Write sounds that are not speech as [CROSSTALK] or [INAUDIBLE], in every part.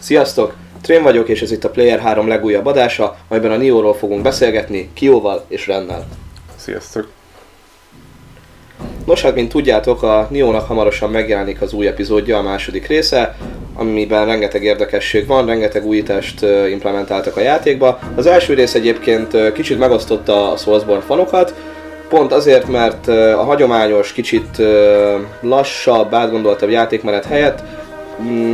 Sziasztok! Trén vagyok, és ez itt a Player 3 legújabb adása, amiben a Nioról fogunk beszélgetni, Kióval és Rennel. Sziasztok! Nos, hát mint tudjátok, a Nionak hamarosan megjelenik az új epizódja, a második része, amiben rengeteg érdekesség van, rengeteg újítást implementáltak a játékba. Az első rész egyébként kicsit megosztotta a Soulsborne fanokat, pont azért, mert a hagyományos, kicsit lassabb, átgondoltabb játékmenet helyett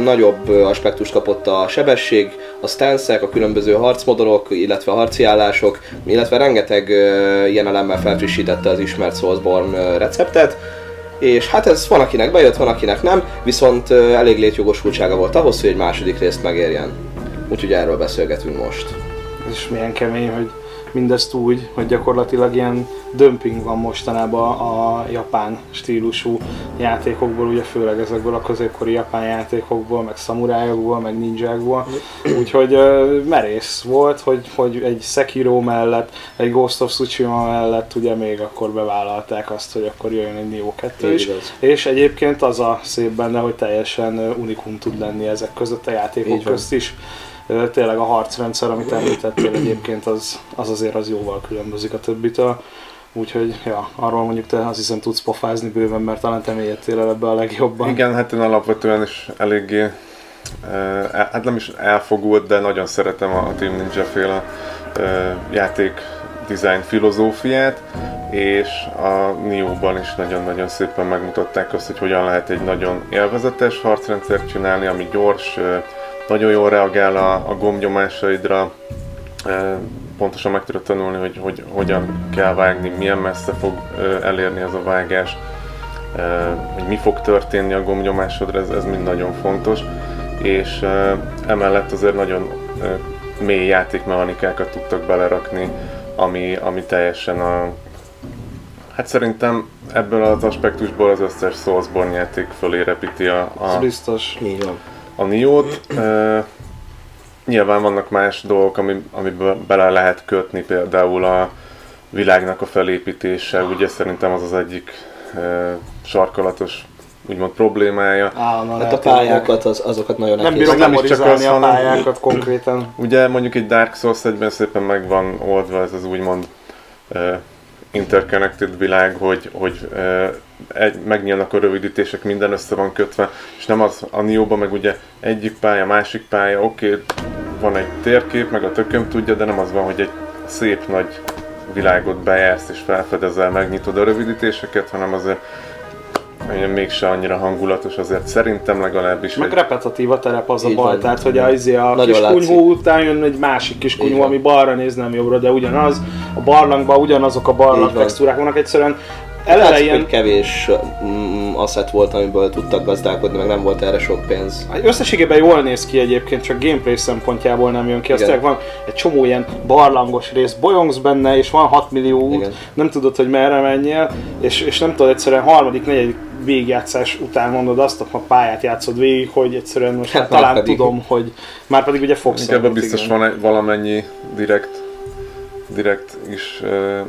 nagyobb aspektust kapott a sebesség, a stance a különböző harcmodorok, illetve a harci állások, illetve rengeteg ilyen elemmel felfrissítette az ismert Soulsborne receptet. És hát ez van akinek bejött, van akinek nem, viszont elég létjogosultsága volt ahhoz, hogy egy második részt megérjen. Úgyhogy erről beszélgetünk most. És milyen kemény, hogy mindezt úgy, hogy gyakorlatilag ilyen dömping van mostanában a japán stílusú játékokból, ugye főleg ezekből a középkori japán játékokból, meg szamurájokból, meg ninjákból. Úgyhogy merész volt, hogy, hogy egy Sekiro mellett, egy Ghost of Tsushima mellett ugye még akkor bevállalták azt, hogy akkor jöjjön egy Nioh 2 is. Igaz. És egyébként az a szép benne, hogy teljesen unikum tud lenni ezek között a játékok közt is. Tényleg a harcrendszer, amit említettél egyébként, az, az azért az jóval különbözik a többitől. Úgyhogy, ja, arról mondjuk te azt hiszem tudsz pofázni bőven, mert talán te mélyedtél el ebbe a legjobban. Igen, hát én alapvetően is eléggé, eh, hát nem is elfogult, de nagyon szeretem a Team Ninja féle játék design filozófiát, és a Nioh-ban is nagyon-nagyon szépen megmutatták azt, hogy hogyan lehet egy nagyon élvezetes harcrendszert csinálni, ami gyors, nagyon jól reagál a, a gombnyomásaidra, pontosan meg tudod tanulni, hogy, hogy hogyan kell vágni, milyen messze fog elérni ez a vágás, hogy mi fog történni a gombnyomásodra, ez, ez mind nagyon fontos, és emellett azért nagyon mély játékmechanikákat tudtak belerakni, ami, ami teljesen a... Hát szerintem ebből az aspektusból az összes Soulsborne játék fölé repíti a, Az a, biztos. Így van. A Nioh-t. Uh, nyilván vannak más dolgok, ami, amiben bele lehet kötni, például a világnak a felépítése, ugye szerintem az az egyik uh, sarkalatos úgymond problémája. Állandóan Hát a pályákat, az, azokat nagyon Nem bírom nem is csak az, a pályákat konkrétan. Ugye mondjuk egy Dark Souls egyben szépen meg van oldva ez az úgymond uh, interconnected világ, hogy, hogy egy, megnyílnak a rövidítések, minden össze van kötve, és nem az a Nioh-ban meg ugye egyik pálya, másik pálya, oké, okay, van egy térkép, meg a tököm tudja, de nem az van, hogy egy szép nagy világot bejársz és felfedezel, megnyitod a rövidítéseket, hanem azért olyan mégse annyira hangulatos, azért szerintem legalábbis. Meg egy- repetitív a terep az a baj, van. tehát hogy a, izé a Nagyon kis látszik. kunyhó után jön egy másik kis kunyhó, ami balra néz, nem jobbra, de ugyanaz. A barlangban ugyanazok a barlang textúrák vannak, egyszerűen eleve Látszik, ilyen hogy kevés mm, asset volt, amiből tudtak gazdálkodni, meg nem volt erre sok pénz. Hát Összességében jól néz ki egyébként, csak gameplay szempontjából nem jön ki. Azt Igen. tényleg van egy csomó ilyen barlangos rész, bolyongsz benne, és van 6 millió út, Igen. nem tudod, hogy merre menjél, és, és nem tudod egyszerűen harmadik, negyedik végigjátszás után mondod azt, a pályát játszod végig, hogy egyszerűen most Hát talán pedig. tudom, hogy már pedig ugye fogsz. Inkább ebben biztos van egy, valamennyi direkt direkt is,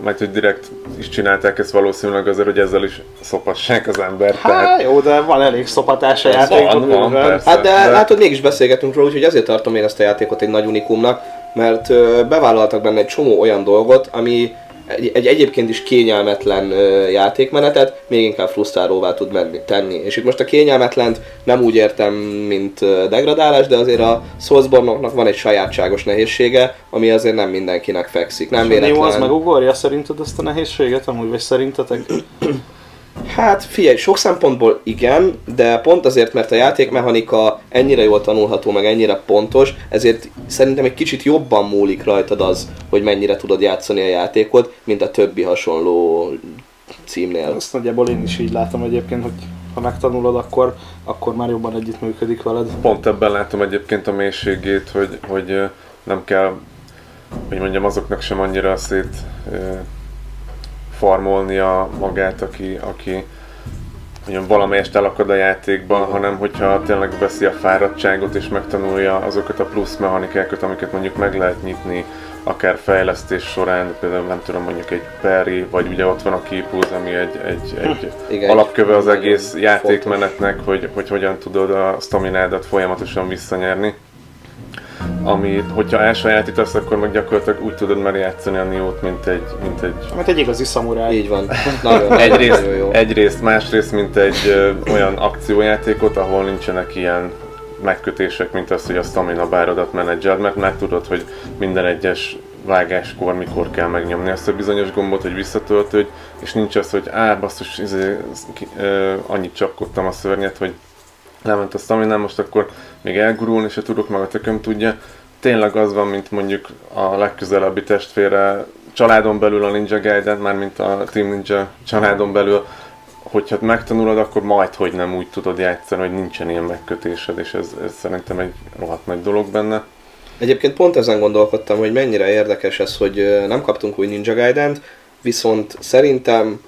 majd hogy direkt is csinálták ezt valószínűleg azért, hogy ezzel is szopassák az embert. Hát jó, de van elég szopatás a játékban. van, bőven. persze. Hát de, de- látod, mégis beszélgetünk róla, úgyhogy azért tartom én ezt a játékot egy nagy unikumnak, mert bevállaltak benne egy csomó olyan dolgot, ami egy, egy egyébként is kényelmetlen ö, játékmenetet még inkább frusztrálóvá tud menni, tenni. És itt most a kényelmetlent nem úgy értem, mint ö, degradálás, de azért a Soulsborne-nak van egy sajátságos nehézsége, ami azért nem mindenkinek fekszik. Nem Nem Jó, az véletlen. megugorja szerinted ezt a nehézséget amúgy, vagy szerintetek? Hát figyelj, sok szempontból igen, de pont azért, mert a játékmechanika ennyire jól tanulható, meg ennyire pontos, ezért szerintem egy kicsit jobban múlik rajtad az, hogy mennyire tudod játszani a játékot, mint a többi hasonló címnél. Azt nagyjából én is így látom egyébként, hogy ha megtanulod, akkor, akkor már jobban együttműködik veled. Pont ebben látom egyébként a mélységét, hogy, hogy nem kell, hogy mondjam, azoknak sem annyira szét farmolnia magát, aki, aki mondjam, valamelyest elakad a játékban, hanem hogyha tényleg veszi a fáradtságot és megtanulja azokat a plusz mechanikákat, amiket mondjuk meg lehet nyitni, akár fejlesztés során, például nem tudom, mondjuk egy Perry, vagy ugye ott van a Keepuz, ami egy, egy, egy Igen, alapköve az egész játékmenetnek, hogy, hogy hogyan tudod a staminádat folyamatosan visszanyerni. Ami, hogyha elsajátítasz, akkor meg gyakorlatilag úgy tudod már játszani a Neo-t, mint egy, mint egy Mint egy igazi szamuráj. Így van. [LAUGHS] Nagyon, egyrészt, nagyon jó. egyrészt, másrészt, mint egy ö, olyan akciójátékot, ahol nincsenek ilyen megkötések, mint az, hogy a stamina bárodat menedzseld, mert már tudod, hogy minden egyes vágáskor mikor kell megnyomni azt a bizonyos gombot, hogy visszatöltődj, és nincs az, hogy á, basszus, izé, ki- ö, annyit csapkodtam a szörnyet, hogy lement a stamina, most akkor még elgurulni se tudok, meg a tököm tudja. Tényleg az van, mint mondjuk a legközelebbi testvére családon belül a Ninja Gaiden, már mint a Team Ninja családon belül, hogyha megtanulod, akkor majd, hogy nem úgy tudod játszani, hogy nincsen ilyen megkötésed, és ez, ez szerintem egy rohadt nagy dolog benne. Egyébként pont ezen gondolkodtam, hogy mennyire érdekes ez, hogy nem kaptunk új Ninja Gaiden-t, viszont szerintem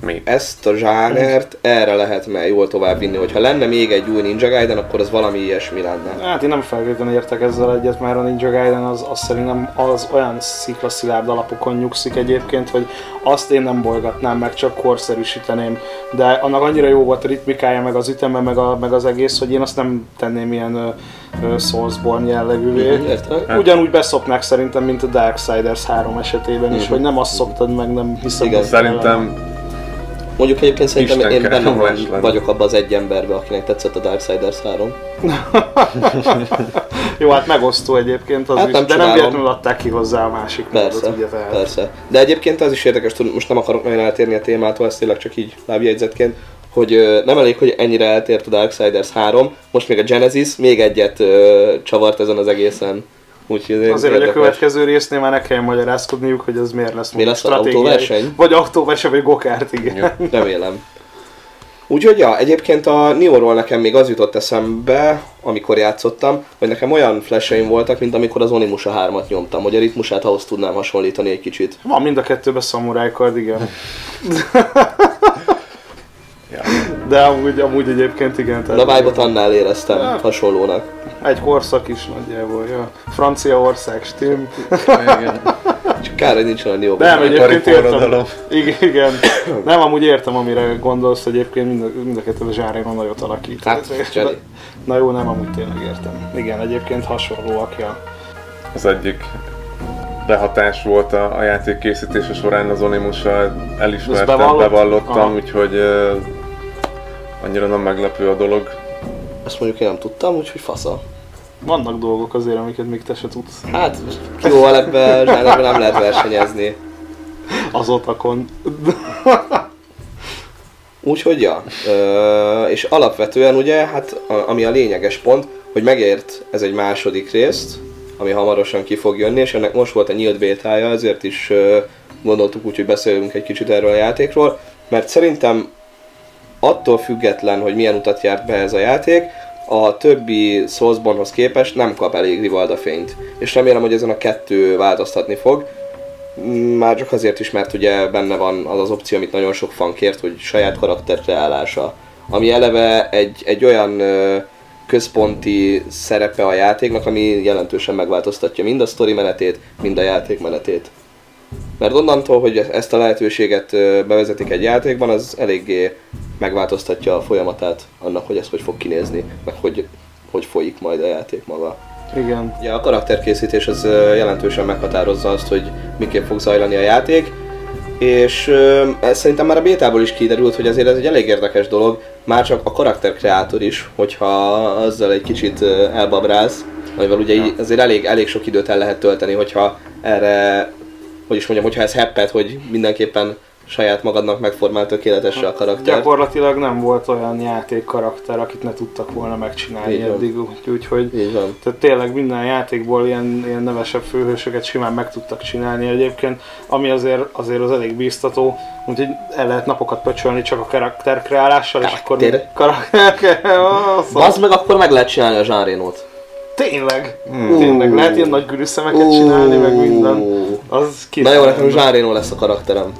Még. ezt a zsánert erre lehetne jól tovább vinni. Hogyha lenne még egy új Ninja Gaiden, akkor az valami ilyesmi lenne. Hát én nem feltétlenül értek ezzel egyet, mert a Ninja Gaiden az, az szerintem az olyan sziklaszilárd alapokon nyugszik egyébként, hogy azt én nem bolygatnám meg, csak korszerűsíteném. De annak annyira jó volt a ritmikája, meg az üteme, meg, a, meg az egész, hogy én azt nem tenném ilyen ö, Soulsborne jellegűvé. Mhm, értem. Ugyanúgy beszopnák szerintem, mint a Darksiders 3 esetében is, Mhm. hogy nem azt szoktad meg, nem hiszem. Igen. Szerintem Mondjuk egyébként szerintem Isten én benne van, lenne. vagyok abban az egy emberben, akinek tetszett a Darksiders 3. [LAUGHS] Jó, hát megosztó egyébként az Hát is, nem de nem véletlenül adták ki hozzá a másik Persze, módot, ugye tehát. persze. De egyébként az is érdekes, tud- most nem akarok nagyon eltérni a témától, ez tényleg csak így lábjegyzetként, hogy nem elég, hogy ennyire eltért a Darksiders 3, most még a Genesis még egyet ö, csavart ezen az egészen. Úgyhogy Azért, hogy a érdekes. következő résznél már ne kelljen magyarázkodniuk, hogy az miért lesz Mi lesz stratégiai- autóverseny? Vagy autóverseny, vagy gokárt, igen. Remélem. Úgyhogy ja, egyébként a Nioh-ról nekem még az jutott eszembe, amikor játszottam, hogy nekem olyan flasheim voltak, mint amikor az Onimusha 3-at nyomtam, hogy a ritmusát ahhoz tudnám hasonlítani egy kicsit. Van mind a kettőben szamuráj igen. [LAUGHS] ja, De amúgy, amúgy egyébként igen. De a vibe-ot annál éreztem Ja. hasonlónak. Egy korszak is nagyjából, ja. Franciaország, stim. igen. Csak kár, hogy nincsen a Nioh. Nem, egyébként értem. Igen, igen. Nem, amúgy értem, amire gondolsz, egyébként mind a, mind a kettő a zsárénon nagyot alakít. Hát, Jenny. Na jó, nem, amúgy tényleg értem. Igen, egyébként hasonlóak, ja. Az egyik behatás volt a, a játék készítése során az Onimussal elismertem, bevallott? bevallottam, Aha. úgyhogy uh, annyira nem meglepő a dolog. Azt mondjuk én nem tudtam, úgyhogy fasza. Vannak dolgok azért, amiket még te se tudsz. Hát, kilóval ebbe zsánerben nem lehet versenyezni. Az otakon. Úgyhogy ja, ö, és alapvetően ugye, hát a, ami a lényeges pont, hogy megért ez egy második részt, ami hamarosan ki fog jönni, és ennek most volt a nyílt bétája, ezért is ö, gondoltuk úgy, hogy beszélünk egy kicsit erről a játékról, mert szerintem attól független, hogy milyen utat járt be ez a játék, a többi Soulsborne-hoz képest nem kap elég Rivalda fényt. És remélem, hogy ezen a kettő változtatni fog. Mm, Már csak azért is, mert ugye benne van az az opció, amit nagyon sok fan kért, hogy saját karakter kreálása. Ami eleve egy, egy olyan központi szerepe a játéknak, ami jelentősen megváltoztatja mind a sztori menetét, mind a játék menetét. Mert onnantól, hogy ezt a lehetőséget bevezetik egy játékban, az eléggé megváltoztatja a folyamatát annak, hogy ez hogy fog kinézni, meg hogy, hogy folyik majd a játék maga. Igen. Ugye a karakterkészítés az jelentősen meghatározza azt, hogy miképp fog zajlani a játék, és ez szerintem már a bétából is kiderült, hogy azért ez egy elég érdekes dolog, már csak a karakterkreátor is, hogyha azzal egy kicsit ö, elbabrálsz, amivel ugye így azért elég, elég sok időt el lehet tölteni, hogyha erre, hogy is mondjam, hogyha ez heppet, hogy mindenképpen saját magadnak megformál tökéletesre a karakter. Gyakorlatilag nem volt olyan játékkarakter, akit ne tudtak volna megcsinálni Így van. eddig, úgy- úgyhogy Így van. tehát tényleg minden játékból ilyen, ilyen nevesebb főhősöket simán meg tudtak csinálni egyébként, ami azért, azért az elég bíztató, úgyhogy el lehet napokat pöcsölni csak a karakterkreálással, és akkor... Karakter. [LAUGHS] Karakter... Meg akkor meg lehet csinálni a zsárénót. Tényleg! Hmm. Tényleg, lehet ilyen nagy gürűszemeket csinálni, meg minden. Az Na jó, nekem zsárénó lesz a karakterem.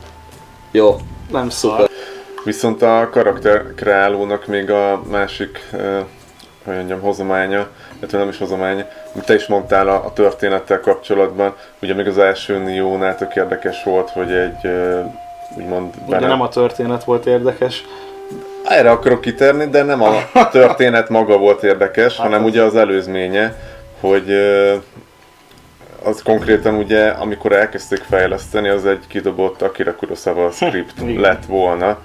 Jó. Nem szar. Szuper. Viszont a karakterkreálónak még a másik, eh, hogy mondjam, hozománya, illetve nem is hozománya, te is mondtál a, a történettel kapcsolatban, ugye még az első Nioh-nál tök érdekes volt, hogy egy eh, úgymond Ugye nem a történet volt érdekes. Erre akarok kitérni, de nem a [LAUGHS] történet maga volt érdekes, Hát hanem ugye az előzménye, hogy az konkrétan ugye, amikor elkezdték fejleszteni, az egy kidobott Akira Kurosawa [LAUGHS] script lett volna.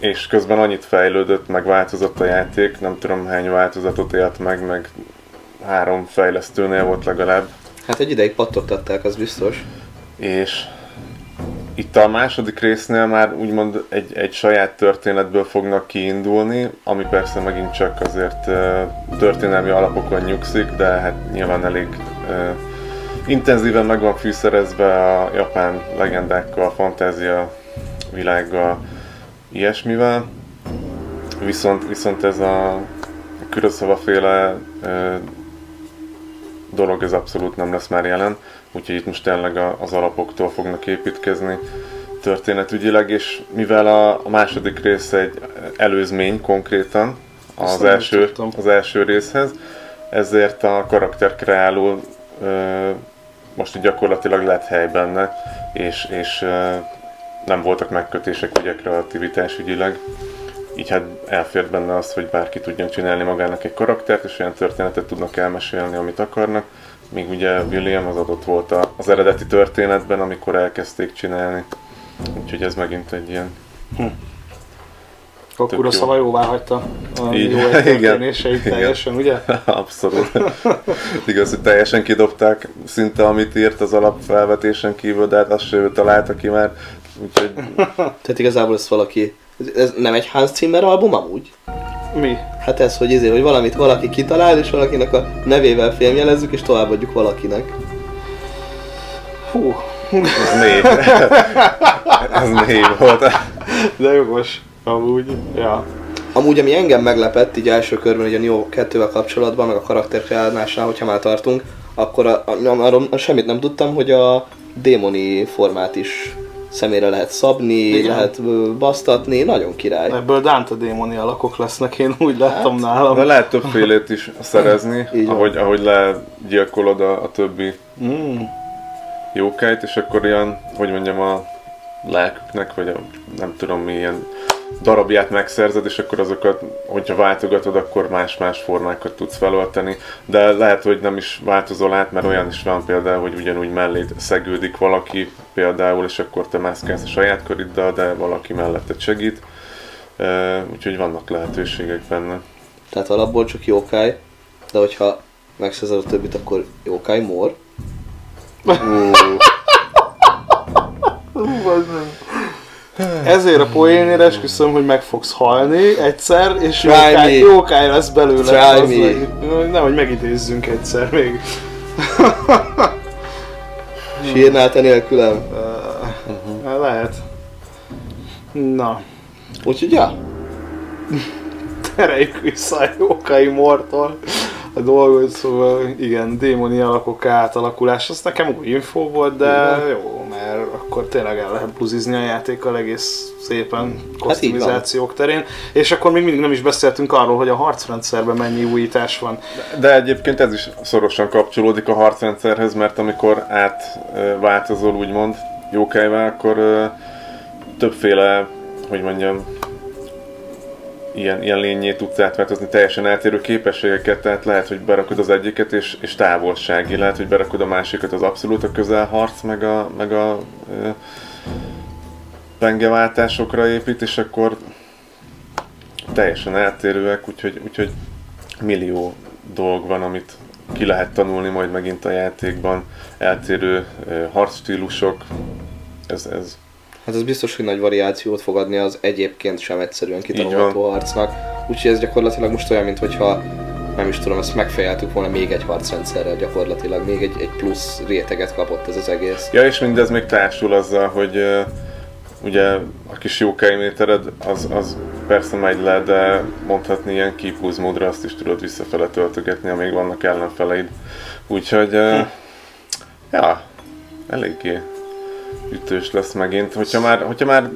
És közben annyit fejlődött, meg változott a játék, nem tudom hány változatot élt meg, meg három fejlesztőnél volt legalább, Hát egy ideig pattogtatták, az biztos. és itt a második résznél már úgymond egy, egy saját történetből fognak kiindulni, ami persze megint csak azért történelmi alapokon nyugszik, de hát nyilván elég intenzíven meg van fűszerezve a japán legendákkal, fantázia világgal, ilyesmivel. Viszont, viszont ez a Kurosawa féle dolog ez abszolút nem lesz már jelen, úgyhogy itt most tényleg az alapoktól fognak építkezni történetügyileg, és mivel a, a második rész egy előzmény konkrétan az első, az első részhez, ezért a karakterkreáló ö, most gyakorlatilag lett hely benne, és, és ö, nem voltak megkötések ugye kreativitásügyileg, így hát elfért benne az, hogy bárki tudjon csinálni magának egy karaktert, és olyan történetet tudnak elmesélni, amit akarnak, míg ugye William az adott volt az eredeti történetben, amikor elkezdték csinálni. Úgyhogy ez megint egy ilyen... Akkor Tök Kurosawa jóvá hagyta a Így, jó történéseit Igen. teljesen, ugye? [LAUGHS] Abszolút. [LAUGHS] Igaz, hogy teljesen kidobták szinte, amit írt az alapfelvetésen kívül, de hát azt se ő találta ki már. Úgyhogy [LAUGHS] Tehát igazából ez valaki... Ez nem egy Hans Zimmer album amúgy? Mi? Hát ez, hogy izé, hogy valamit valaki kitalál, és valakinek a nevével filmjelezzük, és továbbadjuk valakinek. Hú, ez mély. ez mély volt. de jogos. Amúgy, ja. Amúgy, ami engem meglepett így első körben, hogy a Neo 2-vel kapcsolatban, meg a karakterkreálásnál, hogyha már tartunk, akkor a, a, arról semmit nem tudtam, hogy a démoni formát is személyre lehet szabni, Igen. Lehet basztatni, nagyon király. Ebből Dante démoni alakok lesznek, én úgy láttam nálam. De lehet többfélét is szerezni, [LAUGHS] Így ahogy, ahogy legyilkolod a, a többi Mm. jókáit, és akkor ilyen, hogy mondjam, a lelküknek, vagy a, nem tudom milyen darabját megszerzed, és akkor azokat, hogyha váltogatod, akkor más-más formákat tudsz felölteni, de lehet, hogy nem is változol át, mert olyan is van például, hogy ugyanúgy melléd szegődik valaki például, és akkor te mászkálsz a saját köriddel, de valaki melletted segít. Uh, úgyhogy vannak lehetőségek benne. Tehát alapból csak jókáj, de hogyha megszerzed a többit, akkor jókáj mor. Ezért a poénért esküszöm, hogy meg fogsz halni egyszer, és Try jókáj, me. jókáj lesz belőle. Try az me. meg- Nehogy megidézzünk egyszer még. [LAUGHS] Sírnál te nélkülem. Uh, lehet. Na, Úgyhogy ja, tereljük vissza a jókai mortól a dolgot, szóval igen, démoni alakok átalakulás, az nekem új info volt, de jó, akkor tényleg el lehet buzizni a játékkal egész szépen kosztumizációk terén, és akkor még mindig nem is beszéltünk arról, hogy a harcrendszerben mennyi újítás van. De egyébként ez is szorosan kapcsolódik a harcrendszerhez, mert amikor átváltozol úgymond jókájvá, akkor többféle, hogy mondjam, ilyen, ilyen lényé tudsz átváltozni, teljesen eltérő képességeket, tehát lehet, hogy berakod az egyiket és, és távolsági, lehet, hogy berakod a másikat az abszolút a közelharc, meg a, meg a ö, pengeváltásokra épít, és akkor teljesen eltérőek, úgyhogy, úgyhogy millió dolog van, amit ki lehet tanulni majd megint a játékban, eltérő ö, harcstílusok, ez, ez hát ez biztos, hogy nagy variációt fog adni az egyébként sem egyszerűen kitanulható harcnak. Úgyhogy ez gyakorlatilag most olyan, mintha nem is tudom, ezt megfejeltük volna még egy harcrendszerrel gyakorlatilag, még egy, egy plusz réteget kapott ez az egész. Ja, és mindez még társul azzal, hogy uh, ugye a kis jókájmétered az, az persze megy le, de mondhatni ilyen kipúz módra azt is tudod visszafele töltögetni, amíg vannak ellenfeleid. Úgyhogy, uh, ja, eléggé ütős lesz megint. Hogyha már, hogyha már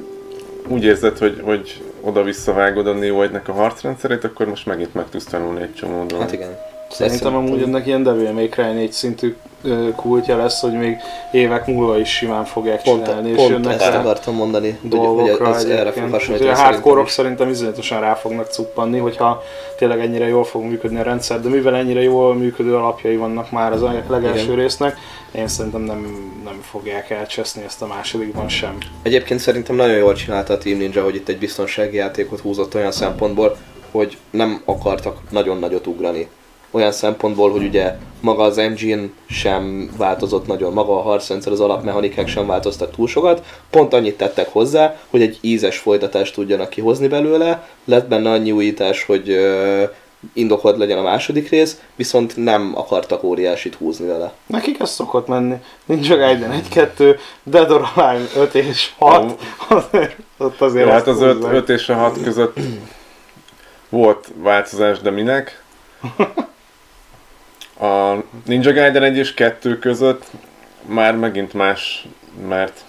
úgy érzed, hogy, hogy oda-visszavágod a Neo 1 a harcrendszerét, akkor most megint meg tudsz tanulni egy csomó dolgot. Hát igen. Szerintem amúgy ennek ilyen Devil May Cry 4 szintű kultja lesz, hogy még évek múlva is simán fogják Pont, csinálni, és pont jönnek ezt rá akartam mondani, hogy, hogy dolgokra ez erre fog hasonlítani. A hardcore szerintem iszonyatosan rá fognak cuppanni, hogyha tényleg ennyire jól fog működni a rendszer, de mivel ennyire jól működő alapjai vannak már az legelső Igen. résznek, én szerintem nem, nem fogják elcseszni ezt a másodikban sem. Egyébként szerintem nagyon jól csinálta a Team Ninja, hogy itt egy biztonsági játékot húzott olyan szempontból, hogy nem akartak nagyon nagyot ugrani. Olyan szempontból, hogy ugye maga az engine sem változott nagyon, maga a harcrendszer, az alapmechanikák sem változtak túl sokat, pont annyit tettek hozzá, hogy egy ízes folytatást tudjanak kihozni belőle, lett benne annyi újítás, hogy ö, indokolt legyen a második rész, viszont nem akartak óriásit húzni vele. Nekik ez szokott menni. Ninja Gaiden 1-2, Dead or Alive 5 és 6. Azért, [LAUGHS] ott azért Jó, hát az 5, húzzák. 5 és a 6 között volt változás, de minek? [LAUGHS] A Ninja Gaiden 1 és 2 között már megint más, mert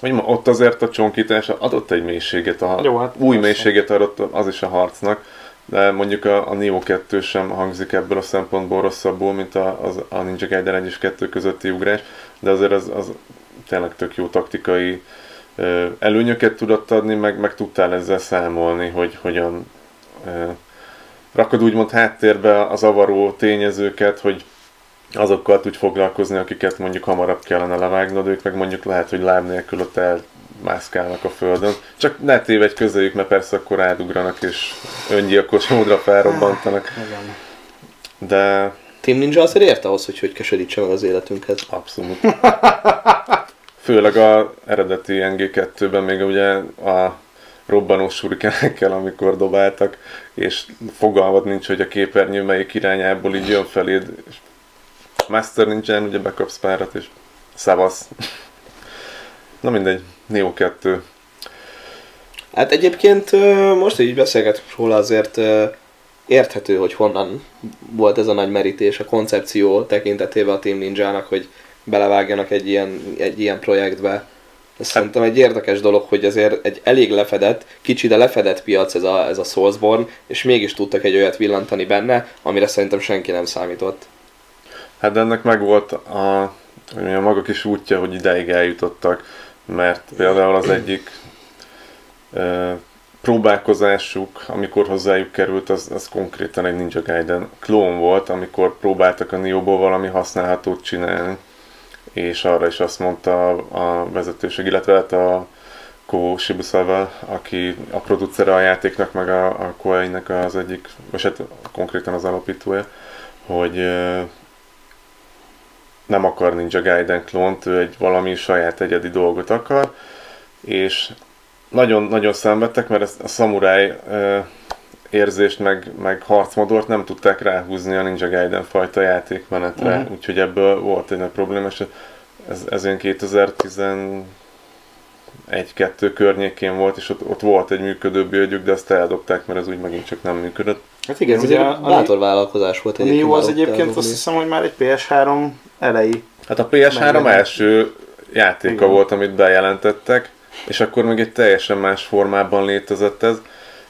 hogy ma, ott azért a csonkítás adott egy mélységet, a, Jó, hát új persze. mélységet adott az is a harcnak, de mondjuk a, a Neo 2 sem hangzik ebből a szempontból rosszabbul, mint a, az, a Ninja Gaiden 1 és 2 közötti ugrás, de azért az, az tényleg tök jó taktikai előnyöket tudott adni, meg, meg tudtál ezzel számolni, hogy hogyan rakod úgymond háttérbe az avaró tényezőket, hogy azokkal tudj foglalkozni, akiket mondjuk hamarabb kellene levágnod, ők meg mondjuk lehet, hogy láb nélkül ott elmászkálnak a földön. Csak ne tévedj közeljük, mert persze akkor átugranak és öngyilkos módra felrobbantanak. Igen. De Team Ninja azért ért ahhoz, hogy hogy keserítse meg az életünket. Abszolút. Főleg a eredeti NG2-ben még ugye a robbanó surikenekkel, amikor dobáltak, és fogalmad nincs, hogy a képernyő melyik irányából így jön feléd. És Master nincsen, ugye bekapsz párat, és szavasz. Na mindegy, Neo 2. Hát egyébként most így beszélgetünk róla azért érthető, hogy honnan volt ez a nagy merítés a koncepció tekintetében a Team Ninja-nak, hogy belevágjanak egy ilyen, egy ilyen projektbe. Ez szerintem egy érdekes dolog, hogy azért egy elég lefedett, kicsi, de lefedett piac ez a, ez a Soulsborne, és mégis tudtak egy olyat villantani benne, amire szerintem senki nem számított. Hát ennek meg volt a, a maga kis útja, hogy ideig eljutottak, mert például az egyik ö, próbálkozásuk, amikor hozzájuk került, az, az konkrétan egy Ninja Gaiden klón volt, amikor próbáltak a Nioh-ból valami használhatót csinálni, és arra is azt mondta a, vezetőség, illetve hát a Ko Shibusawa, aki a producere a játéknak, meg a, a Koei-nek az egyik, vagy hát konkrétan az alapítója, hogy nem akar Ninja Gaiden klónt, ő egy valami saját egyedi dolgot akar, és nagyon-nagyon szenvedtek, mert ezt a szamuráj érzést, meg, meg harcmodort nem tudták ráhúzni a Ninja Gaiden fajta játékmenetre, Mhm. úgyhogy ebből volt egy nagy probléma, és ez, ez olyan 2011-2 környékén volt, és ott, ott volt egy működő bőgyük, de azt eldobták, mert ez úgy megint csak nem működött. Hát igen, Ez ugye a, a, bátor vállalkozás volt a egyébként. Neo az egyébként eldobni. azt hiszem, hogy már egy PS3 elejé. Hát a PS3 Meg- első játéka Igen. volt, amit bejelentettek, és akkor még egy teljesen más formában létezett ez,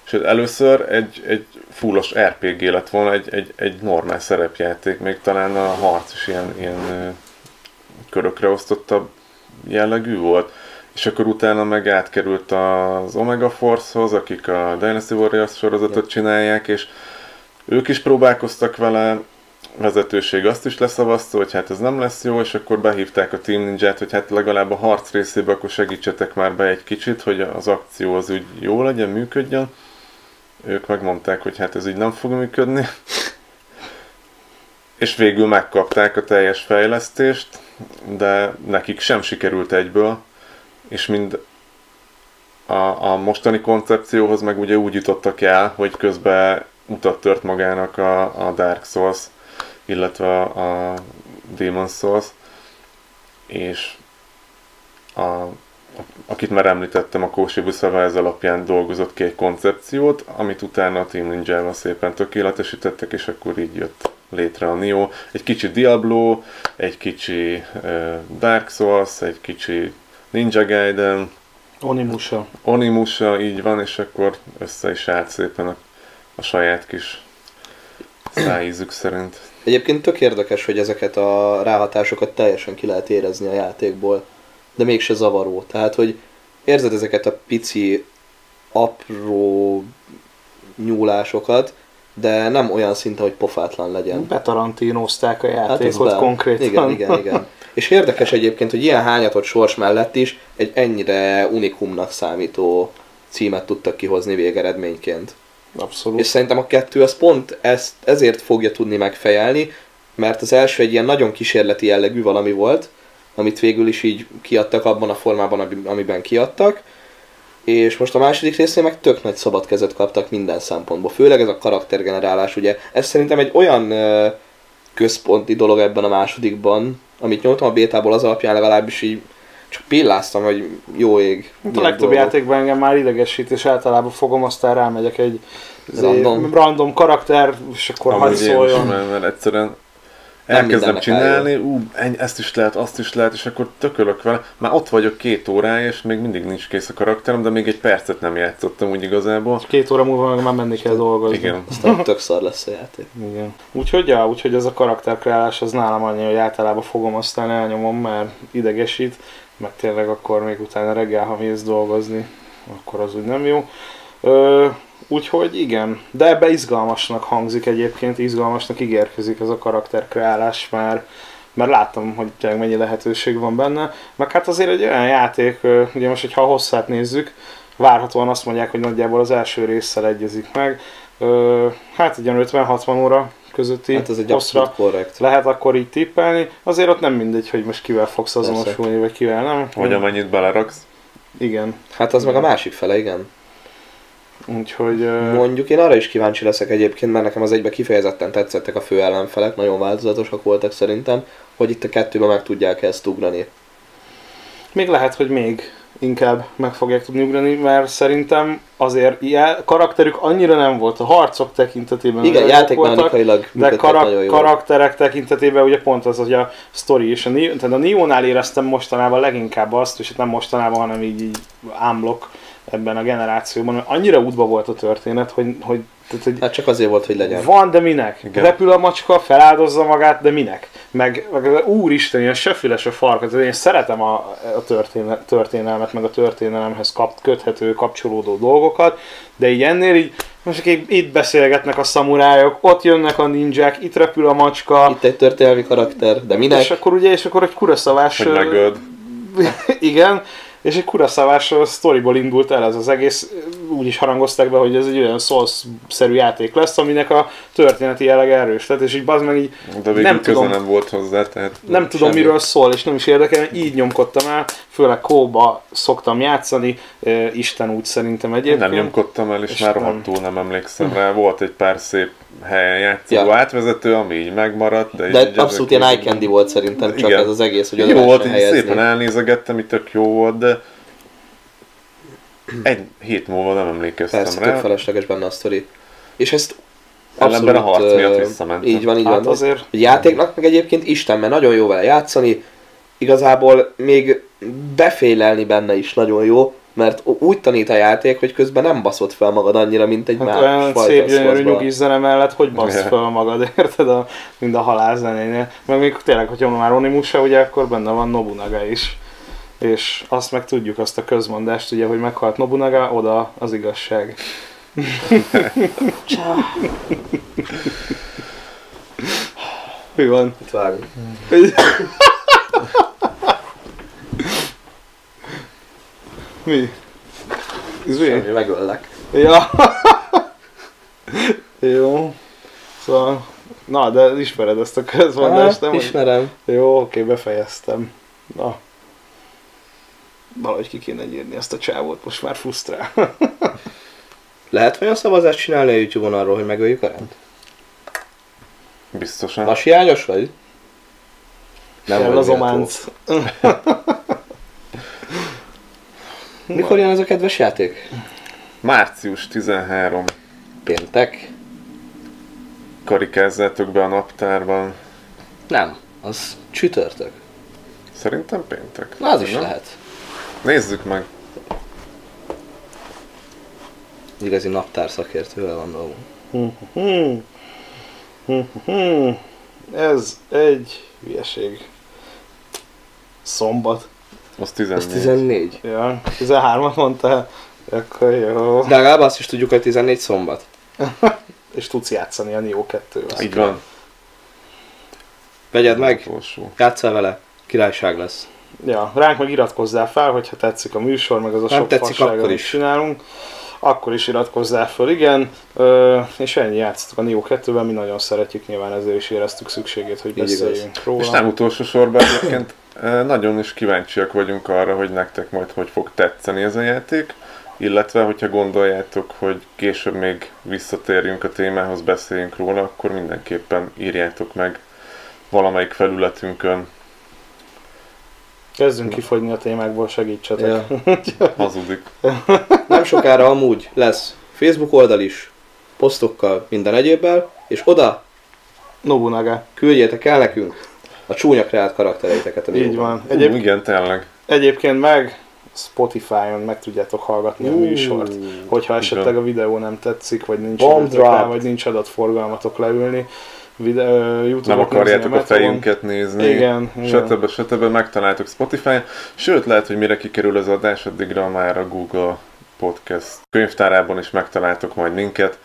és először egy, egy fullos RPG lett volna, egy, egy, egy normál szerepjáték, még talán a harc is ilyen, ilyen körökre osztottabb jellegű volt. És akkor utána meg átkerült az Omega Force-hoz, akik a Dynasty Warriors sorozatot csinálják, és ők is próbálkoztak vele, vezetőség azt is leszavazta, hogy hát ez nem lesz jó, és akkor behívták a Team Ninja-t, hogy hát legalább a harc részébe akkor segítsetek már be egy kicsit, hogy az akció az úgy jó legyen, működjön. Ők megmondták, hogy hát ez így nem fog működni. És végül megkapták a teljes fejlesztést, de nekik sem sikerült egyből, és mind a, a mostani koncepcióhoz meg ugye úgy jutottak el, hogy közben utat tört magának a, a Dark Souls, illetve a Demon Souls, és a, akit már említettem, a Koshi Busawa ez alapján dolgozott ki egy koncepciót, amit utána a Team Ninja-val szépen tökéletesítettek, és akkor így jött létre a Neo. Egy kicsi Diablo, egy kicsi uh, Dark Souls, egy kicsi Ninja Gaiden, Onimusha. Onimusha, így van, és akkor össze is állt szépen a, a saját kis szájízük szerint. Egyébként tök érdekes, hogy ezeket a ráhatásokat teljesen ki lehet érezni a játékból, de mégse zavaró. Tehát, hogy érzed ezeket a pici, apró nyúlásokat, de nem olyan szinten, hogy pofátlan legyen. Betarantinozták a Hát játékot be. konkrétan. Igen, igen, igen. És érdekes egyébként, hogy ilyen hányatott sors mellett is egy ennyire unikumnak számító címet tudtak kihozni végeredményként. Abszolút. És szerintem a kettő az pont ezt, ezért fogja tudni megfejelni, mert az első egy ilyen nagyon kísérleti jellegű valami volt, amit végül is így kiadtak abban a formában, ami- amiben kiadtak, és most a második részén meg tök nagy szabad kezet kaptak minden szempontból, főleg ez a karaktergenerálás, ugye. Ez szerintem egy olyan ö, központi dolog ebben a másodikban, amit nyomtam a bétából az alapján legalábbis így csak pilláztam, hogy jó ég. Hát a legtöbb dolgok. játékban engem már idegesít, és általában fogom, aztán rámegyek egy Random. random karakter, és akkor hadd Amúgy én is, szóljon. mert, mert egyszerűen elkezdem csinálni, ú, ennyi, ezt is lehet, azt is lehet, és akkor tökölök vele. Már ott vagyok két órája, és még mindig nincs kész a karakterem, de még egy percet nem játszottam úgy igazából. Két óra múlva meg már menni kell dolgozni. Igen. Aztán tök szar lesz a játék. Igen. Úgyhogy, ja, úgyhogy ez a karakterkreálás az nálam annyi, hogy általában fogom, aztán elnyomom, mert idegesít, meg tényleg akkor még utána reggel, ha mész dolgozni, akkor az úgy nem jó. Ö, úgyhogy igen, de ebbe izgalmasnak hangzik egyébként, izgalmasnak ígérkezik ez a karakterkreálás, mert mert láttam, hogy tényleg mennyi lehetőség van benne. Meg hát azért egy olyan játék, ugye most, hogyha a hosszát nézzük, várhatóan azt mondják, hogy nagyjából az első résszel egyezik meg. Hát egy olyan 50-60 óra közötti Hát ez egy hosszra korrekt. lehet akkor így tippelni. Azért ott nem mindegy, hogy most kivel fogsz Persze. azonosulni, vagy kivel nem. Vagy amennyit beleraksz. Igen. Hát az meg a másik fele, igen. Úgyhogy... Mondjuk én arra is kíváncsi leszek egyébként, mert nekem az egybe kifejezetten tetszettek a fő ellenfelek, nagyon változatosak voltak szerintem, hogy itt a kettőben meg tudják ezt ugrani. Még lehet, hogy még inkább meg fogják tudni ugrani, mert szerintem azért ilyen karakterük annyira nem volt a harcok tekintetében. Igen, játékmechanikailag de karak- karakterek tekintetében ugye pont az, hogy a story és a Neo, tehát a Neo-nál éreztem mostanában leginkább azt, és nem mostanában, hanem így, így unblock ebben a generációban, hogy annyira útba volt a történet, hogy, hogy, tehát, hogy Hát csak azért volt, hogy legyen. van, de minek? Igen. Repül a macska, feláldozza magát, de minek? Meg, meg az úristen, ilyen se füles a farkat. Én szeretem a, a történe, történelmet, meg a történelemhez kap, köthető, kapcsolódó dolgokat, de így ennél így, most itt beszélgetnek a szamurájok, ott jönnek a ninják, itt repül a macska, Itt egy történelmi karakter, de minek? és akkor ugye, és akkor egy kuraszavás... Hogy megöld. [LAUGHS] igen, és egy kuraszavás sztoriból indult el ez az egész, úgy is harangozták be, hogy ez egy olyan Souls-szerű játék lesz, aminek a történeti jellege erős. Tehát, és így bazd meg így De Nem tudom. nem volt hozzá, tehát nem tudom semmi. miről szól, és nem is érdekel, így nyomkodtam el, főleg kóba szoktam játszani, Isten úgy szerintem Én egyébként. nem nyomkodtam el, és, És már nem. rohadtul nem emlékszem rá. Volt egy pár szép helyen játszó Ja. átvezető, ami így megmaradt. De, De így abszolút ilyen eye candy volt szerintem, csak Igen. ez az egész, hogy Jó volt, így szépen elnézegettem, így tök jó volt, de egy hét múlva nem emlékeztem Persze, rá. felesleges benne a sztori. És ezt Ellenben a harc miatt visszamentem. Így van, így Hát van. azért- A játéknak meg egyébként Isten, mert nagyon jó vele játszani. Igazából még befélelni benne is nagyon jó, mert úgy tanít a játék, hogy közben nem baszott fel magad annyira, mint egy Hát más olyan fajta szép gyönyörű nyugis zene mellett, hogy bassz Ja. fel magad, érted? A, mind a halál zenénél. Meg még tényleg, hogyha már Onimusa, ugye akkor benne van Nobunaga is. És azt meg tudjuk, azt a közmondást, ugye, hogy meghalt Nobunaga, oda az igazság. Mi van? Itt vágunk. Mi? Ez mi? Semmi, megöllek. Ja. [LAUGHS] Jó. Szóval, na, de ismered ezt a közmondást, nem? Hát, hogy- ismerem. Jó, oké, befejeztem. Na. Valahogy ki kéne írni ezt a csávót, most már frusztrál. [LAUGHS] Lehet olyan szavazást csinálni a Youtube-on arról, hogy megöljük a rend? Biztosan. Vas hiányos vagy? Nem Kell az ománc. [LAUGHS] Mikor jön ez a kedves játék? Március 13. Péntek? Karikázzátok be a naptárban. Nem, az csütörtök. Szerintem péntek. Na, az is Nem? lehet. Nézzük meg. Igazi naptár szakértővel van dolgunk. Hmm. Hmm, ez egy hülyeség. Szombat. Az Az 14. 14. Ja, 13-at mondtál? Akkor jó. De legalább azt is tudjuk, hogy 14 szombat. [LAUGHS] És tudsz játszani a Nio 2-vel. Így van. Vegyed meg, játsszál vele, királyság lesz. Ja, ránk meg iratkozzál fel, hogyha tetszik a műsor, meg az a Nem sok tetszik, fasság, akkor is. csinálunk. Akkor is iratkozzál fel, igen. Ö, és ennyi játszottuk a Neo 2-vel, mi nagyon szeretjük, nyilván ezért is éreztük szükségét, hogy beszéljünk róla. És nem utolsó sorban egyébként nagyon is kíváncsiak vagyunk arra, hogy nektek majd hogy fog tetszeni ez a játék, illetve hogyha gondoljátok, hogy később még visszatérjünk a témához, beszéljünk róla, akkor mindenképpen írjátok meg valamelyik felületünkön, Kezdünk kifogyni a témákból, segítsetek. Ja. [LAUGHS] hazudik. Nem sokára amúgy lesz Facebook oldal is, posztokkal, minden egyébbel, és oda Nobunaga. küldjétek el nekünk a csúnya kreált karaktereiteket. a Így videóban. van. Egyéb... Egyéb, igen, tényleg. egyébként meg Spotify-on meg tudjátok hallgatni a Ú, műsort. Hogyha esetleg a videó nem tetszik, vagy nincs rá, vagy nincs adatforgalmatok leülni. Vide- ö, YouTube-ot Nem akarjátok a fejünket nézni, Igen, stb. stb. megtaláltok Spotify-on, sőt lehet, hogy mire kikerül az adás, addigra már a Google Podcast könyvtárában is megtaláltok majd minket.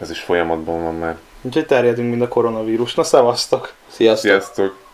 Ez is folyamatban van már. Úgyhogy terjedünk, mint a koronavírus. Na, szevasztok! Sziasztok! Sziasztok!